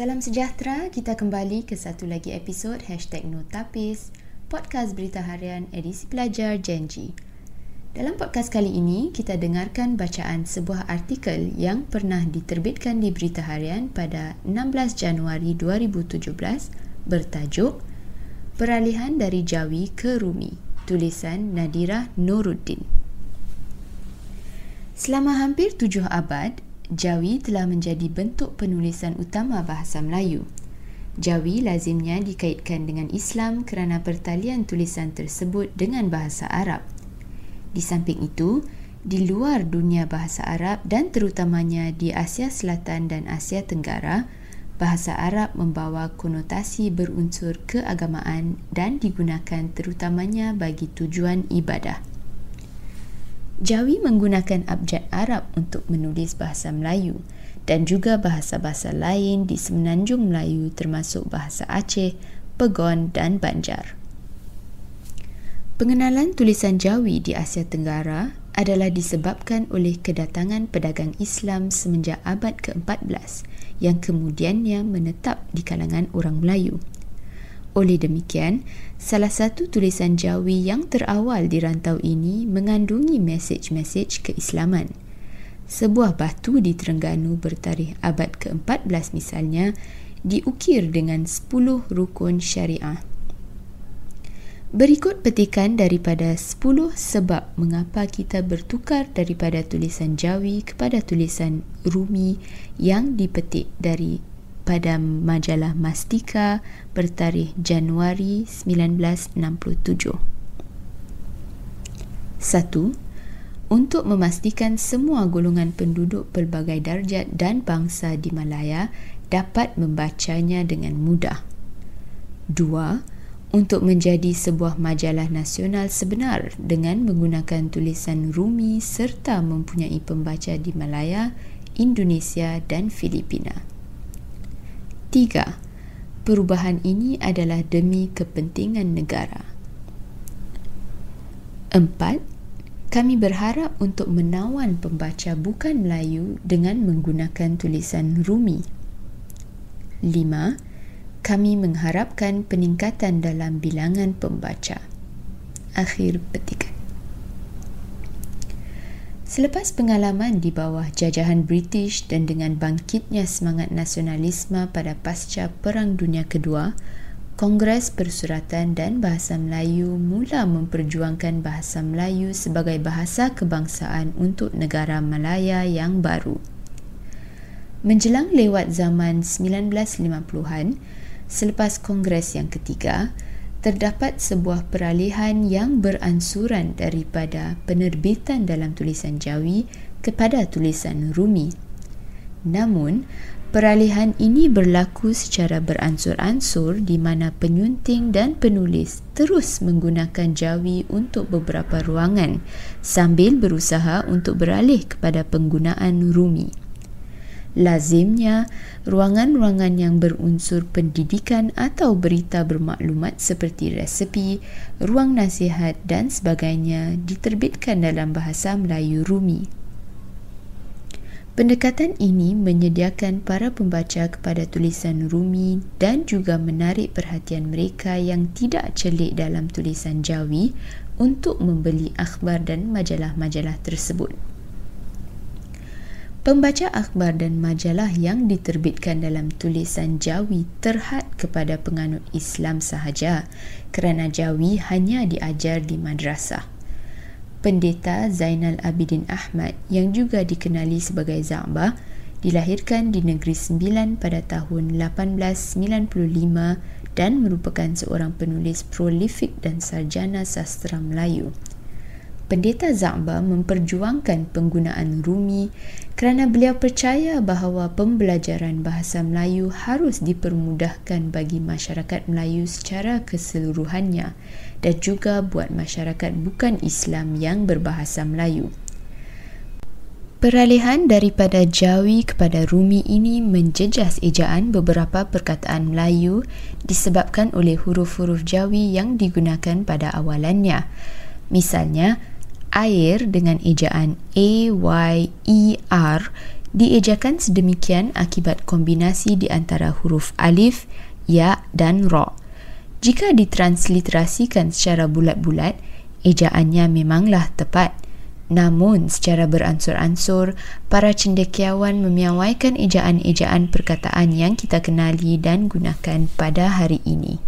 Salam sejahtera, kita kembali ke satu lagi episod Hashtag Notapis Podcast Berita Harian edisi pelajar Genji Dalam podcast kali ini, kita dengarkan bacaan sebuah artikel yang pernah diterbitkan di Berita Harian pada 16 Januari 2017 bertajuk Peralihan dari Jawi ke Rumi Tulisan Nadira Nuruddin. Selama hampir tujuh abad, Jawi telah menjadi bentuk penulisan utama bahasa Melayu. Jawi lazimnya dikaitkan dengan Islam kerana pertalian tulisan tersebut dengan bahasa Arab. Di samping itu, di luar dunia bahasa Arab dan terutamanya di Asia Selatan dan Asia Tenggara, bahasa Arab membawa konotasi berunsur keagamaan dan digunakan terutamanya bagi tujuan ibadah. Jawi menggunakan abjad Arab untuk menulis bahasa Melayu dan juga bahasa-bahasa lain di semenanjung Melayu termasuk bahasa Aceh, Pegon dan Banjar. Pengenalan tulisan Jawi di Asia Tenggara adalah disebabkan oleh kedatangan pedagang Islam semenjak abad ke-14 yang kemudiannya menetap di kalangan orang Melayu. Oleh demikian, salah satu tulisan Jawi yang terawal di rantau ini mengandungi mesej-mesej keislaman. Sebuah batu di Terengganu bertarikh abad ke-14 misalnya diukir dengan 10 rukun syariah. Berikut petikan daripada 10 sebab mengapa kita bertukar daripada tulisan Jawi kepada tulisan Rumi yang dipetik dari pada majalah Mastika bertarikh Januari 1967. 1. Untuk memastikan semua golongan penduduk pelbagai darjat dan bangsa di Malaya dapat membacanya dengan mudah. 2. Untuk menjadi sebuah majalah nasional sebenar dengan menggunakan tulisan Rumi serta mempunyai pembaca di Malaya, Indonesia dan Filipina. Tiga, perubahan ini adalah demi kepentingan negara. Empat, kami berharap untuk menawan pembaca bukan Melayu dengan menggunakan tulisan Rumi. Lima, kami mengharapkan peningkatan dalam bilangan pembaca. Akhir petikan. Selepas pengalaman di bawah jajahan British dan dengan bangkitnya semangat nasionalisme pada pasca Perang Dunia Kedua, Kongres Persuratan dan Bahasa Melayu mula memperjuangkan bahasa Melayu sebagai bahasa kebangsaan untuk negara Malaya yang baru. Menjelang lewat zaman 1950-an, selepas Kongres yang ketiga, terdapat sebuah peralihan yang beransuran daripada penerbitan dalam tulisan Jawi kepada tulisan Rumi. Namun, peralihan ini berlaku secara beransur-ansur di mana penyunting dan penulis terus menggunakan Jawi untuk beberapa ruangan sambil berusaha untuk beralih kepada penggunaan Rumi. Lazimnya, ruangan-ruangan yang berunsur pendidikan atau berita bermaklumat seperti resepi, ruang nasihat dan sebagainya diterbitkan dalam bahasa Melayu Rumi. Pendekatan ini menyediakan para pembaca kepada tulisan Rumi dan juga menarik perhatian mereka yang tidak celik dalam tulisan Jawi untuk membeli akhbar dan majalah-majalah tersebut. Pembaca akhbar dan majalah yang diterbitkan dalam tulisan Jawi terhad kepada penganut Islam sahaja kerana Jawi hanya diajar di madrasah. Pendeta Zainal Abidin Ahmad yang juga dikenali sebagai Za'bah dilahirkan di Negeri Sembilan pada tahun 1895 dan merupakan seorang penulis prolifik dan sarjana sastra Melayu. Pendeta Za'ba memperjuangkan penggunaan Rumi kerana beliau percaya bahawa pembelajaran bahasa Melayu harus dipermudahkan bagi masyarakat Melayu secara keseluruhannya dan juga buat masyarakat bukan Islam yang berbahasa Melayu. Peralihan daripada Jawi kepada Rumi ini menjejas ejaan beberapa perkataan Melayu disebabkan oleh huruf-huruf Jawi yang digunakan pada awalannya. Misalnya, air dengan ejaan A Y E R diejakan sedemikian akibat kombinasi di antara huruf alif, ya dan ra. Jika ditransliterasikan secara bulat-bulat, ejaannya memanglah tepat. Namun, secara beransur-ansur, para cendekiawan memiawaikan ejaan-ejaan perkataan yang kita kenali dan gunakan pada hari ini.